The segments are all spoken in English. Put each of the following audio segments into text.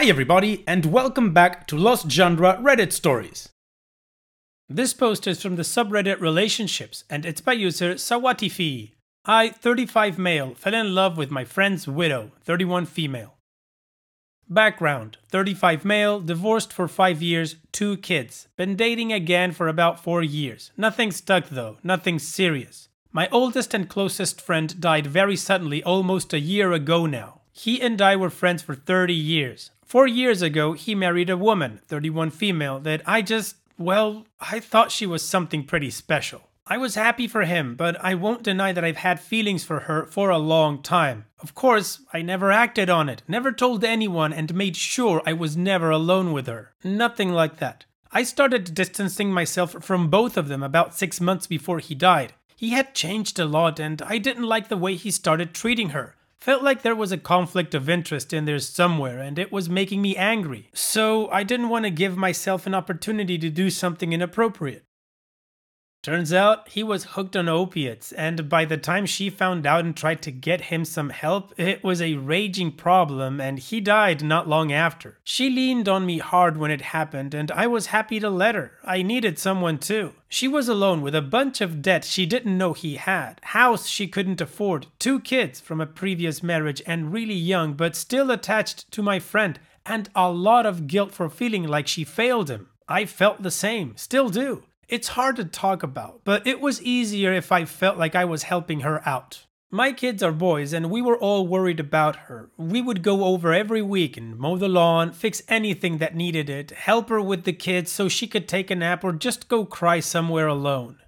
Hi everybody and welcome back to Lost Genre Reddit Stories. This post is from the subreddit Relationships and it's by user Sawatifi. I, 35 male, fell in love with my friend's widow, 31 female. Background 35 male, divorced for 5 years, 2 kids. Been dating again for about 4 years. Nothing stuck though, nothing serious. My oldest and closest friend died very suddenly almost a year ago now. He and I were friends for 30 years. Four years ago, he married a woman, 31 female, that I just, well, I thought she was something pretty special. I was happy for him, but I won't deny that I've had feelings for her for a long time. Of course, I never acted on it, never told anyone, and made sure I was never alone with her. Nothing like that. I started distancing myself from both of them about six months before he died. He had changed a lot, and I didn't like the way he started treating her. Felt like there was a conflict of interest in there somewhere, and it was making me angry. So I didn't want to give myself an opportunity to do something inappropriate. Turns out he was hooked on opiates, and by the time she found out and tried to get him some help, it was a raging problem, and he died not long after. She leaned on me hard when it happened, and I was happy to let her. I needed someone too. She was alone with a bunch of debt she didn't know he had, house she couldn't afford, two kids from a previous marriage, and really young but still attached to my friend, and a lot of guilt for feeling like she failed him. I felt the same, still do. It's hard to talk about, but it was easier if I felt like I was helping her out. My kids are boys, and we were all worried about her. We would go over every week and mow the lawn, fix anything that needed it, help her with the kids so she could take a nap or just go cry somewhere alone.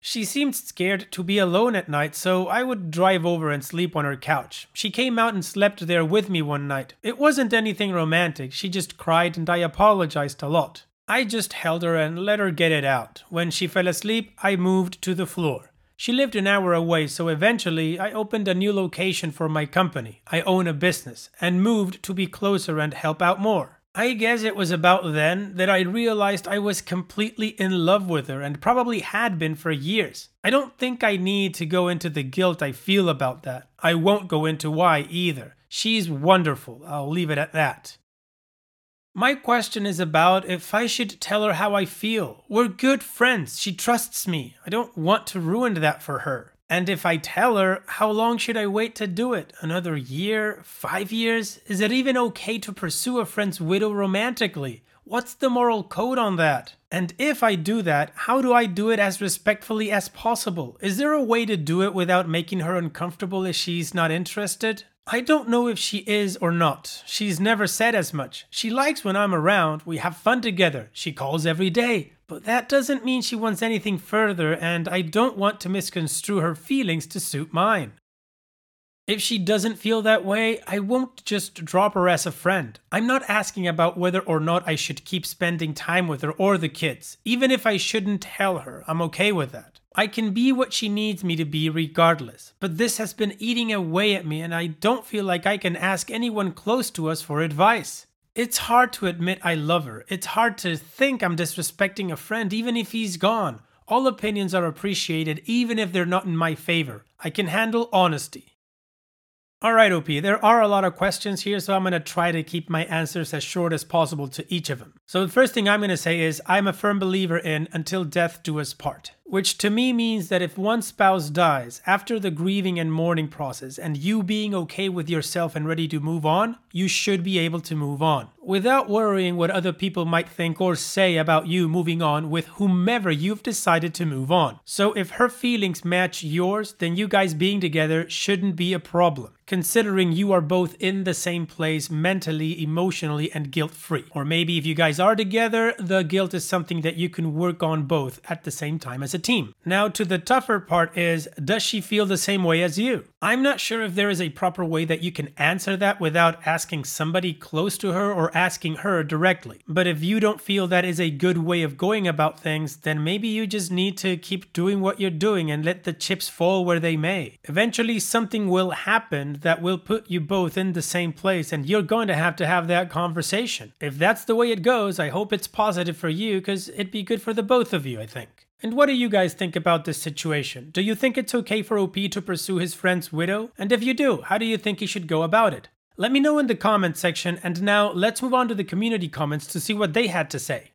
She seemed scared to be alone at night, so I would drive over and sleep on her couch. She came out and slept there with me one night. It wasn't anything romantic, she just cried and I apologized a lot. I just held her and let her get it out. When she fell asleep, I moved to the floor. She lived an hour away, so eventually I opened a new location for my company. I own a business and moved to be closer and help out more. I guess it was about then that I realized I was completely in love with her and probably had been for years. I don't think I need to go into the guilt I feel about that. I won't go into why either. She's wonderful, I'll leave it at that. My question is about if I should tell her how I feel. We're good friends. She trusts me. I don't want to ruin that for her. And if I tell her, how long should I wait to do it? Another year? Five years? Is it even okay to pursue a friend's widow romantically? What's the moral code on that? And if I do that, how do I do it as respectfully as possible? Is there a way to do it without making her uncomfortable if she's not interested? I don't know if she is or not. She's never said as much. She likes when I'm around. We have fun together. She calls every day. But that doesn't mean she wants anything further, and I don't want to misconstrue her feelings to suit mine. If she doesn't feel that way, I won't just drop her as a friend. I'm not asking about whether or not I should keep spending time with her or the kids. Even if I shouldn't tell her, I'm okay with that. I can be what she needs me to be regardless. But this has been eating away at me, and I don't feel like I can ask anyone close to us for advice. It's hard to admit I love her. It's hard to think I'm disrespecting a friend even if he's gone. All opinions are appreciated even if they're not in my favor. I can handle honesty. Alright, OP, there are a lot of questions here, so I'm to try to keep my answers as short as possible to each of them. So, the first thing I'm to say is I'm a firm believer in until death do us part, which to me means that if one spouse dies after the grieving and mourning process and you being okay with yourself and ready to move on, you should be able to move on without worrying what other people might think or say about you moving on with whomever you've decided to move on. So, if her feelings match yours, then you guys being together shouldn't be a problem considering you are both in the same place mentally, emotionally, and guilt free. Or maybe if you guys are together, the guilt is something that you can work on both at the same time as a team. Now, to the tougher part is does she feel the same way as you? I'm not sure if there is a proper way that you can answer that without asking somebody close to her or asking her directly. But if you don't feel that is a good way of going about things, then maybe you just need to keep doing what you're doing and let the chips fall where they may. Eventually, something will happen that will put you both in the same place, and you're going to have to have that conversation. If that's the way it goes, I hope it's positive for you because it'd be good for the both of you, I think. And what do you guys think about this situation? Do you think it's okay for OP to pursue his friend's widow? And if you do, how do you think he should go about it? Let me know in the comment section, and now let's move on to the community comments to see what they had to say.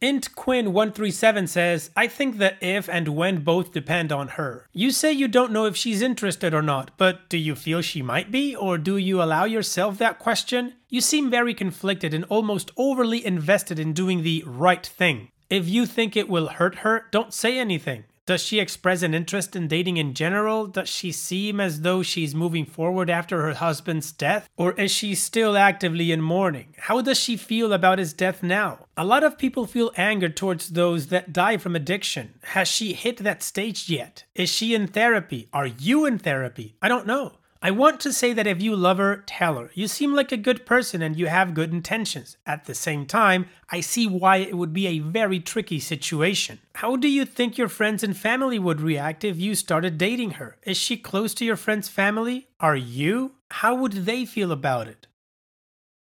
Int Quinn137 says, I think that if and when both depend on her. You say you don't know if she's interested or not, but do you feel she might be, or do you allow yourself that question? You seem very conflicted and almost overly invested in doing the right thing. If you think it will hurt her, don't say anything. Does she express an interest in dating in general? Does she seem as though she's moving forward after her husband's death? Or is she still actively in mourning? How does she feel about his death now? A lot of people feel anger towards those that die from addiction. Has she hit that stage yet? Is she in therapy? Are you in therapy? I don't know. I want to say that if you love her, tell her. You seem like a good person and you have good intentions. At the same time, I see why it would be a very tricky situation. How do you think your friends and family would react if you started dating her? Is she close to your friend's family? Are you? How would they feel about it?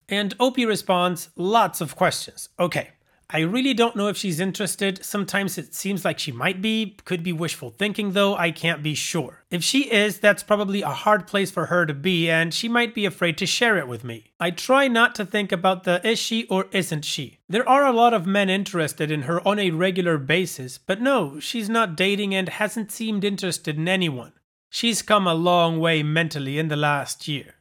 And Opie responds, lots of questions. Okay, I really don't know if she's interested. Sometimes it seems like she might be. Could be wishful thinking, though. I can't be sure. If she is, that's probably a hard place for her to be, and she might be afraid to share it with me. I try not to think about the is she or isn't she. There are a lot of men interested in her on a regular basis, but no, she's not dating and hasn't seemed interested in anyone. She's come a long way mentally in the last year.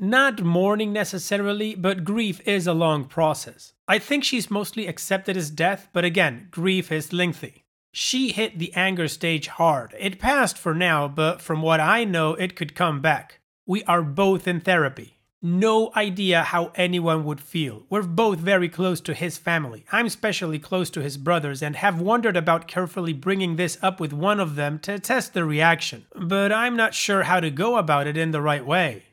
Not mourning necessarily, but grief is a long process. I think she's mostly accepted his death, but again, grief is lengthy. She hit the anger stage hard. It passed for now, but from what I know, it could come back. We are both in therapy. No idea how anyone would feel. We're both very close to his family. I'm especially close to his brothers and have wondered about carefully bringing this up with one of them to test the reaction. But I'm not sure how to go about it in the right way.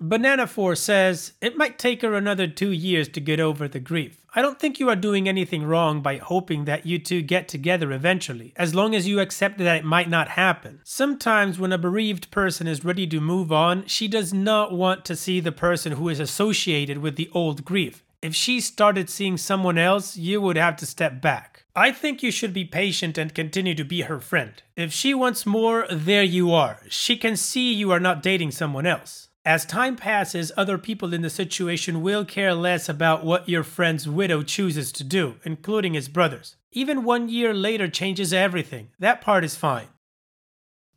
Banana Four says it might take her another two years to get over the grief. I don't think you are doing anything wrong by hoping that you two get together eventually, as long as you accept that it might not happen. Sometimes, when a bereaved person is ready to move on, she does not want to see the person who is associated with the old grief. If she started seeing someone else, you would have to step back. I think you should be patient and continue to be her friend. If she wants more, there you are. She can see you are not dating someone else. As time passes, other people in the situation will care less about what your friend's widow chooses to do, including his brothers. Even one year later changes everything. That part is fine.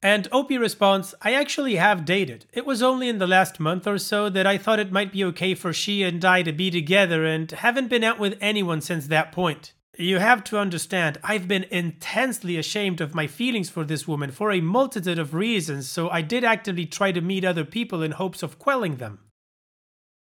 And Opie responds, I actually have dated. It was only in the last month or so that I thought it might be okay for she and I to be together and haven't been out with anyone since that point. You have to understand, I've been intensely ashamed of my feelings for this woman for a multitude of reasons, so I did actively try to meet other people in hopes of quelling them.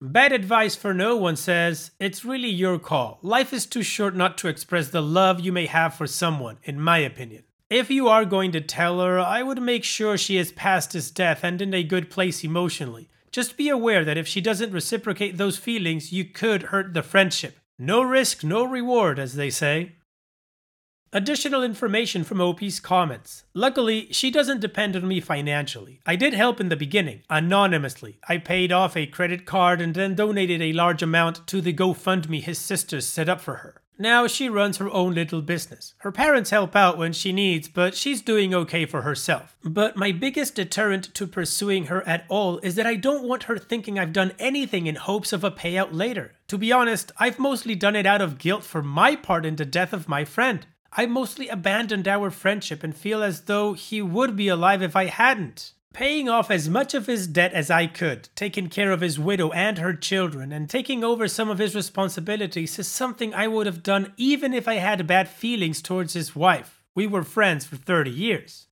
Bad advice for no one says, It's really your call. Life is too short not to express the love you may have for someone, in my opinion. If you are going to tell her, I would make sure she is past his death and in a good place emotionally. Just be aware that if she doesn't reciprocate those feelings, you could hurt the friendship. No risk, no reward, as they say. Additional information from OP's comments. Luckily, she doesn't depend on me financially. I did help in the beginning, anonymously. I paid off a credit card and then donated a large amount to the GoFundMe his sisters set up for her. Now she runs her own little business. Her parents help out when she needs, but she's doing okay for herself. But my biggest deterrent to pursuing her at all is that I don't want her thinking I've done anything in hopes of a payout later. To be honest, I've mostly done it out of guilt for my part in the death of my friend. I mostly abandoned our friendship and feel as though he would be alive if I hadn't paying off as much of his debt as I could, taking care of his widow and her children, and taking over some of his responsibilities is something I would have done even if I had bad feelings towards his wife. We were friends for 30 years.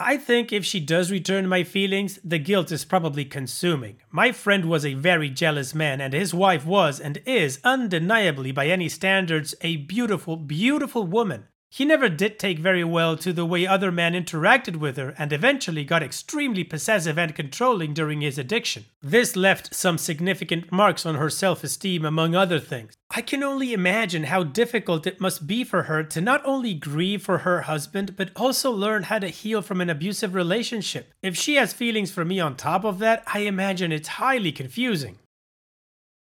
I think if she does return my feelings, the guilt is probably consuming. My friend was a very jealous man, and his wife was and is undeniably, by any standards, a beautiful, beautiful woman. He never did take very well to the way other men interacted with her and eventually got extremely possessive and controlling during his addiction. This left some significant marks on her self esteem, among other things. I can only imagine how difficult it must be for her to not only grieve for her husband, but also learn how to heal from an abusive relationship. If she has feelings for me on top of that, I imagine it's highly confusing.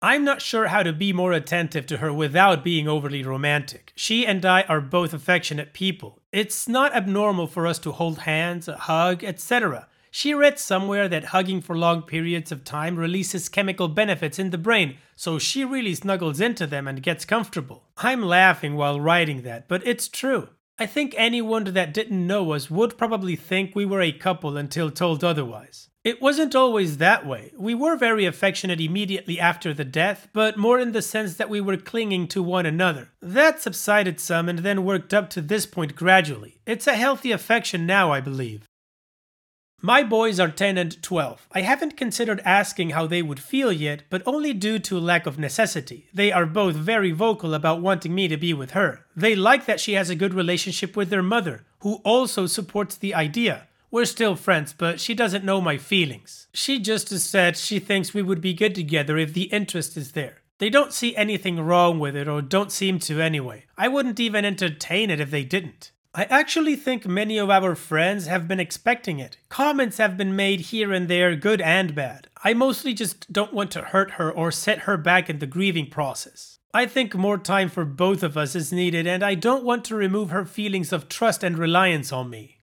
I'm not sure how to be more attentive to her without being overly romantic. She and I are both affectionate people. It's not abnormal for us to hold hands, hug, etc. She read somewhere that hugging for long periods of time releases chemical benefits in the brain, so she really snuggles into them and gets comfortable. I'm laughing while writing that, but it's true. I think anyone that didn't know us would probably think we were a couple until told otherwise. It wasn't always that way. We were very affectionate immediately after the death, but more in the sense that we were clinging to one another. That subsided some and then worked up to this point gradually. It's a healthy affection now, I believe. My boys are 10 and 12. I haven't considered asking how they would feel yet, but only due to lack of necessity. They are both very vocal about wanting me to be with her. They like that she has a good relationship with their mother, who also supports the idea. We're still friends, but she doesn't know my feelings. She just has said she thinks we would be good together if the interest is there. They don't see anything wrong with it, or don't seem to anyway. I wouldn't even entertain it if they didn't. I actually think many of our friends have been expecting it. Comments have been made here and there, good and bad. I mostly just don't want to hurt her or set her back in the grieving process. I think more time for both of us is needed, and I don't want to remove her feelings of trust and reliance on me.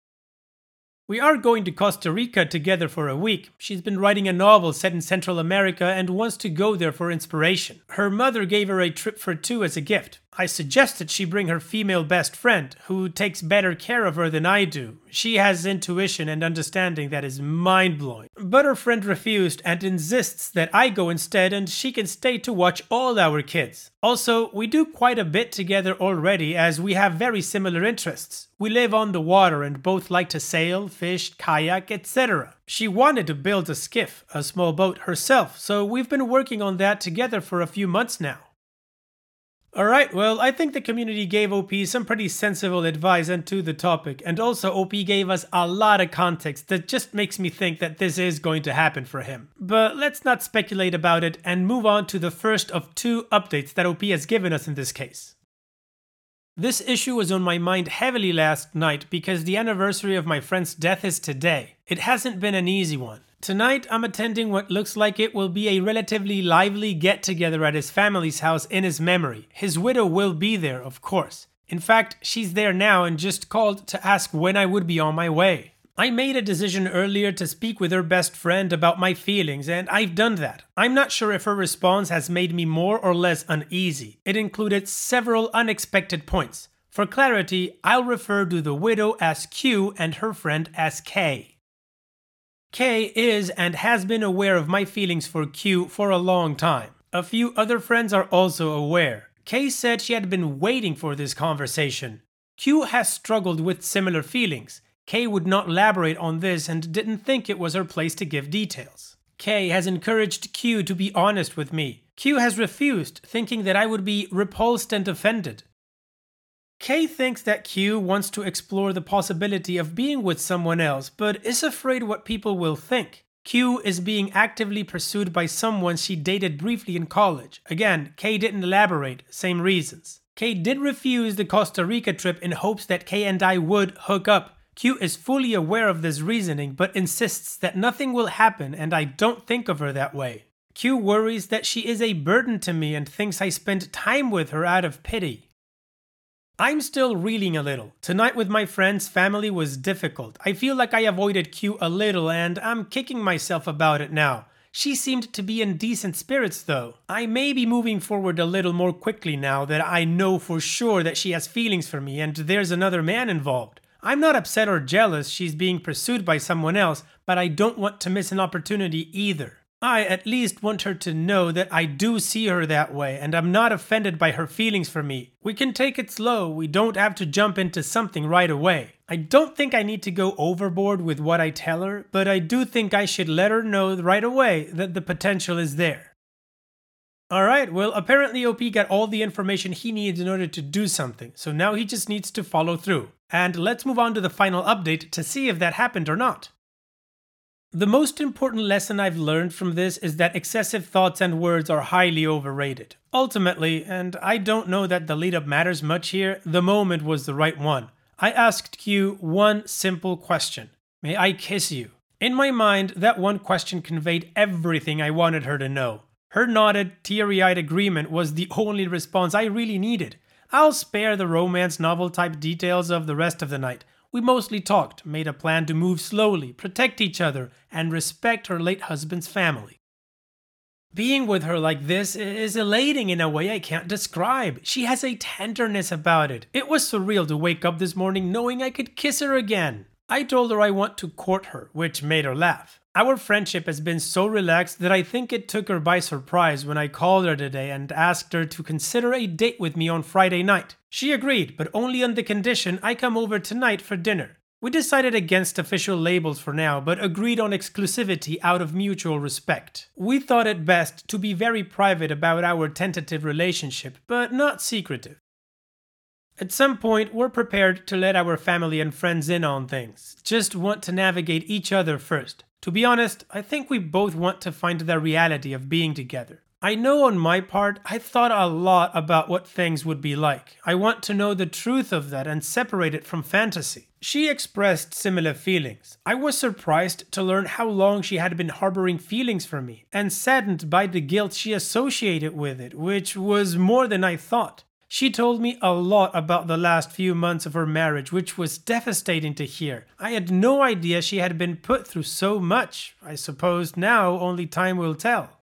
We are going to Costa Rica together for a week. She's been writing a novel set in Central America and wants to go there for inspiration. Her mother gave her a trip for two as a gift. I suggested she bring her female best friend, who takes better care of her than I do. She has intuition and understanding that is mind blowing. But her friend refused and insists that I go instead and she can stay to watch all our kids. Also, we do quite a bit together already as we have very similar interests. We live on the water and both like to sail, fish, kayak, etc. She wanted to build a skiff, a small boat, herself, so we've been working on that together for a few months now. Alright, well, I think the community gave OP some pretty sensible advice into the topic, and also OP gave us a lot of context that just makes me think that this is going to happen for him. But let's not speculate about it and move on to the first of two updates that OP has given us in this case. This issue was on my mind heavily last night because the anniversary of my friend's death is today. It hasn't been an easy one. Tonight, I'm attending what looks like it will be a relatively lively get together at his family's house in his memory. His widow will be there, of course. In fact, she's there now and just called to ask when I would be on my way. I made a decision earlier to speak with her best friend about my feelings, and I've done that. I'm not sure if her response has made me more or less uneasy. It included several unexpected points. For clarity, I'll refer to the widow as Q and her friend as K. K is and has been aware of my feelings for Q for a long time. A few other friends are also aware. K said she had been waiting for this conversation. Q has struggled with similar feelings. K would not elaborate on this and didn't think it was her place to give details. K has encouraged Q to be honest with me. Q has refused, thinking that I would be repulsed and offended. K thinks that Q wants to explore the possibility of being with someone else, but is afraid what people will think. Q is being actively pursued by someone she dated briefly in college. Again, K didn't elaborate, same reasons. K did refuse the Costa Rica trip in hopes that K and I would hook up. Q is fully aware of this reasoning but insists that nothing will happen and I don't think of her that way. Q worries that she is a burden to me and thinks I spend time with her out of pity. I'm still reeling a little. Tonight with my friends' family was difficult. I feel like I avoided Q a little and I'm kicking myself about it now. She seemed to be in decent spirits though. I may be moving forward a little more quickly now that I know for sure that she has feelings for me and there's another man involved. I'm not upset or jealous she's being pursued by someone else, but I don't want to miss an opportunity either. I at least want her to know that I do see her that way and I'm not offended by her feelings for me. We can take it slow, we don't have to jump into something right away. I don't think I need to go overboard with what I tell her, but I do think I should let her know right away that the potential is there. Alright, well, apparently OP got all the information he needs in order to do something, so now he just needs to follow through. And let's move on to the final update to see if that happened or not. The most important lesson I've learned from this is that excessive thoughts and words are highly overrated. Ultimately, and I don't know that the lead up matters much here, the moment was the right one. I asked Q one simple question May I kiss you? In my mind, that one question conveyed everything I wanted her to know. Her nodded, teary eyed agreement was the only response I really needed. I'll spare the romance novel type details of the rest of the night. We mostly talked, made a plan to move slowly, protect each other, and respect her late husband's family. Being with her like this is elating in a way I can't describe. She has a tenderness about it. It was surreal to wake up this morning knowing I could kiss her again. I told her I want to court her, which made her laugh. Our friendship has been so relaxed that I think it took her by surprise when I called her today and asked her to consider a date with me on Friday night. She agreed, but only on the condition I come over tonight for dinner. We decided against official labels for now, but agreed on exclusivity out of mutual respect. We thought it best to be very private about our tentative relationship, but not secretive. At some point, we're prepared to let our family and friends in on things, just want to navigate each other first. To be honest, I think we both want to find the reality of being together. I know on my part, I thought a lot about what things would be like. I want to know the truth of that and separate it from fantasy. She expressed similar feelings. I was surprised to learn how long she had been harboring feelings for me, and saddened by the guilt she associated with it, which was more than I thought. She told me a lot about the last few months of her marriage, which was devastating to hear. I had no idea she had been put through so much. I suppose now only time will tell.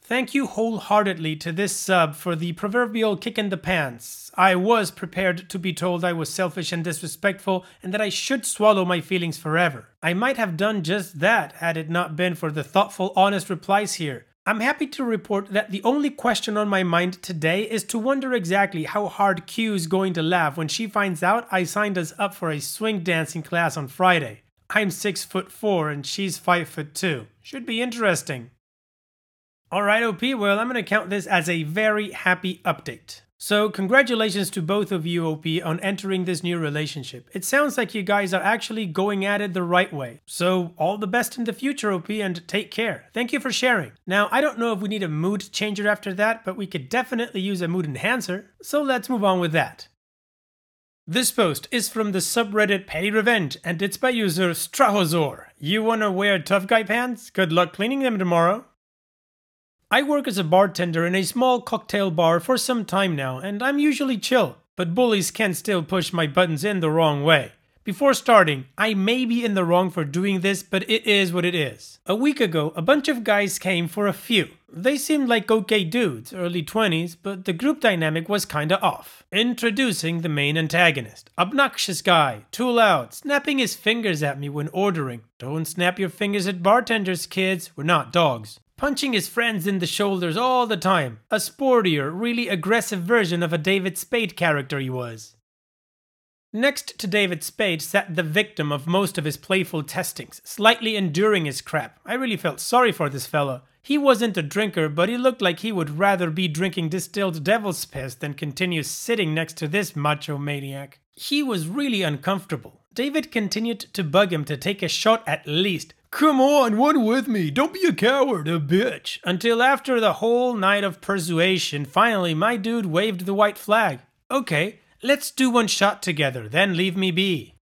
Thank you wholeheartedly to this sub for the proverbial kick in the pants. I was prepared to be told I was selfish and disrespectful and that I should swallow my feelings forever. I might have done just that had it not been for the thoughtful, honest replies here. I'm happy to report that the only question on my mind today is to wonder exactly how hard Q is going to laugh when she finds out I signed us up for a swing dancing class on Friday. I'm 6 foot 4 and she's 5 foot 2. Should be interesting. Alright OP, well I'm going to count this as a very happy update. So, congratulations to both of you, OP, on entering this new relationship. It sounds like you guys are actually going at it the right way. So, all the best in the future, OP, and take care. Thank you for sharing. Now, I don't know if we need a mood changer after that, but we could definitely use a mood enhancer. So, let's move on with that. This post is from the subreddit Petty Revenge, and it's by user Strahozor. You wanna wear tough guy pants? Good luck cleaning them tomorrow. I work as a bartender in a small cocktail bar for some time now, and I'm usually chill, but bullies can still push my buttons in the wrong way. Before starting, I may be in the wrong for doing this, but it is what it is. A week ago, a bunch of guys came for a few. They seemed like okay dudes, early 20s, but the group dynamic was kinda off. Introducing the main antagonist. Obnoxious guy, too loud, snapping his fingers at me when ordering. Don't snap your fingers at bartenders, kids, we're not dogs punching his friends in the shoulders all the time. A sportier, really aggressive version of a David Spade character he was. Next to David Spade sat the victim of most of his playful testings, slightly enduring his crap. I really felt sorry for this fella. He wasn't a drinker, but he looked like he would rather be drinking distilled devil's piss than continue sitting next to this macho maniac. He was really uncomfortable. David continued to bug him to take a shot at least, Come on, one with me. Don't be a coward, a bitch. Until after the whole night of persuasion, finally my dude waved the white flag. Okay, let's do one shot together, then leave me be.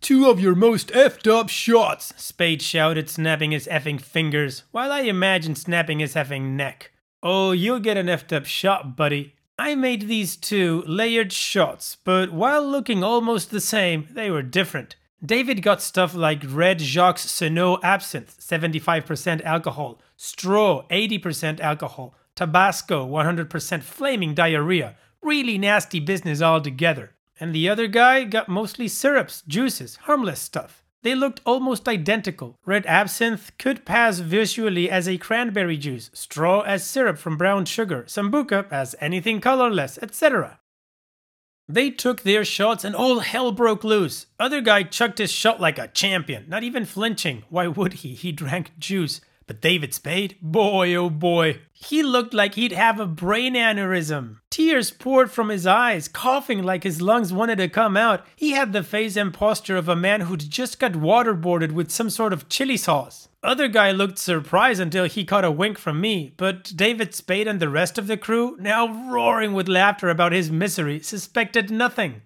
Two of your most effed up shots, Spade shouted, snapping his effing fingers, while I imagined snapping his effing neck. Oh, you'll get an effed up shot, buddy. I made these two layered shots, but while looking almost the same, they were different. David got stuff like Red Jacques Senaux Absinthe, 75% alcohol, Stroh, 80% alcohol, Tabasco, 100% flaming diarrhea. Really nasty business altogether. And the other guy got mostly syrups, juices, harmless stuff. They looked almost identical. Red absinthe could pass visually as a cranberry juice, Stroh as syrup from brown sugar, sambuca as anything colorless, etc. They took their shots and all hell broke loose. Other guy chucked his shot like a champion, not even flinching. Why would he? He drank juice. But David Spade, boy oh boy, he looked like he'd have a brain aneurysm. Tears poured from his eyes, coughing like his lungs wanted to come out. He had the face and posture of a man who'd just got waterboarded with some sort of chili sauce. Other guy looked surprised until he caught a wink from me, but David Spade and the rest of the crew, now roaring with laughter about his misery, suspected nothing.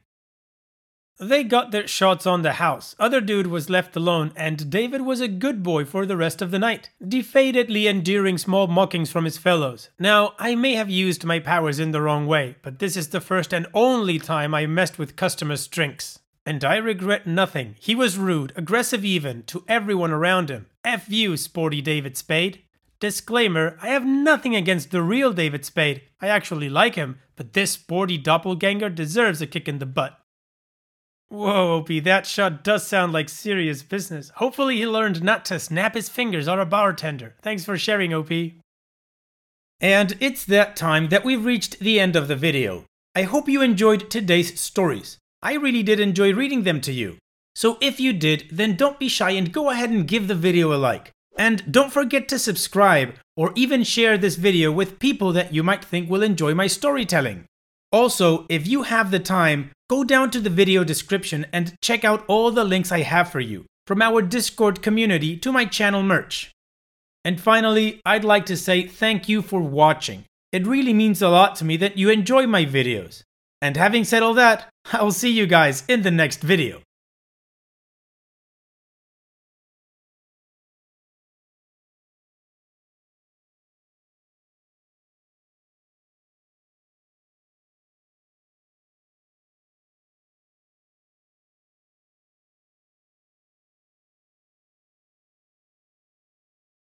They got their shots on the house. Other dude was left alone, and David was a good boy for the rest of the night, defeatedly enduring small mockings from his fellows. Now, I may have used my powers in the wrong way, but this is the first and only time I messed with customers' drinks. And I regret nothing. He was rude, aggressive even, to everyone around him. F you, sporty David Spade. Disclaimer I have nothing against the real David Spade. I actually like him, but this sporty doppelganger deserves a kick in the butt. Whoa, Opie, that shot does sound like serious business. Hopefully, he learned not to snap his fingers on a bartender. Thanks for sharing, Opie. And it's that time that we've reached the end of the video. I hope you enjoyed today's stories. I really did enjoy reading them to you. So if you did, then don't be shy and go ahead and give the video a like. And don't forget to subscribe or even share this video with people that you might think will enjoy my storytelling. Also, if you have the time, go down to the video description and check out all the links I have for you, from our Discord community to my channel merch. And finally, I'd like to say thank you for watching. It really means a lot to me that you enjoy my videos. And having said all that, I'll see you guys in the next video.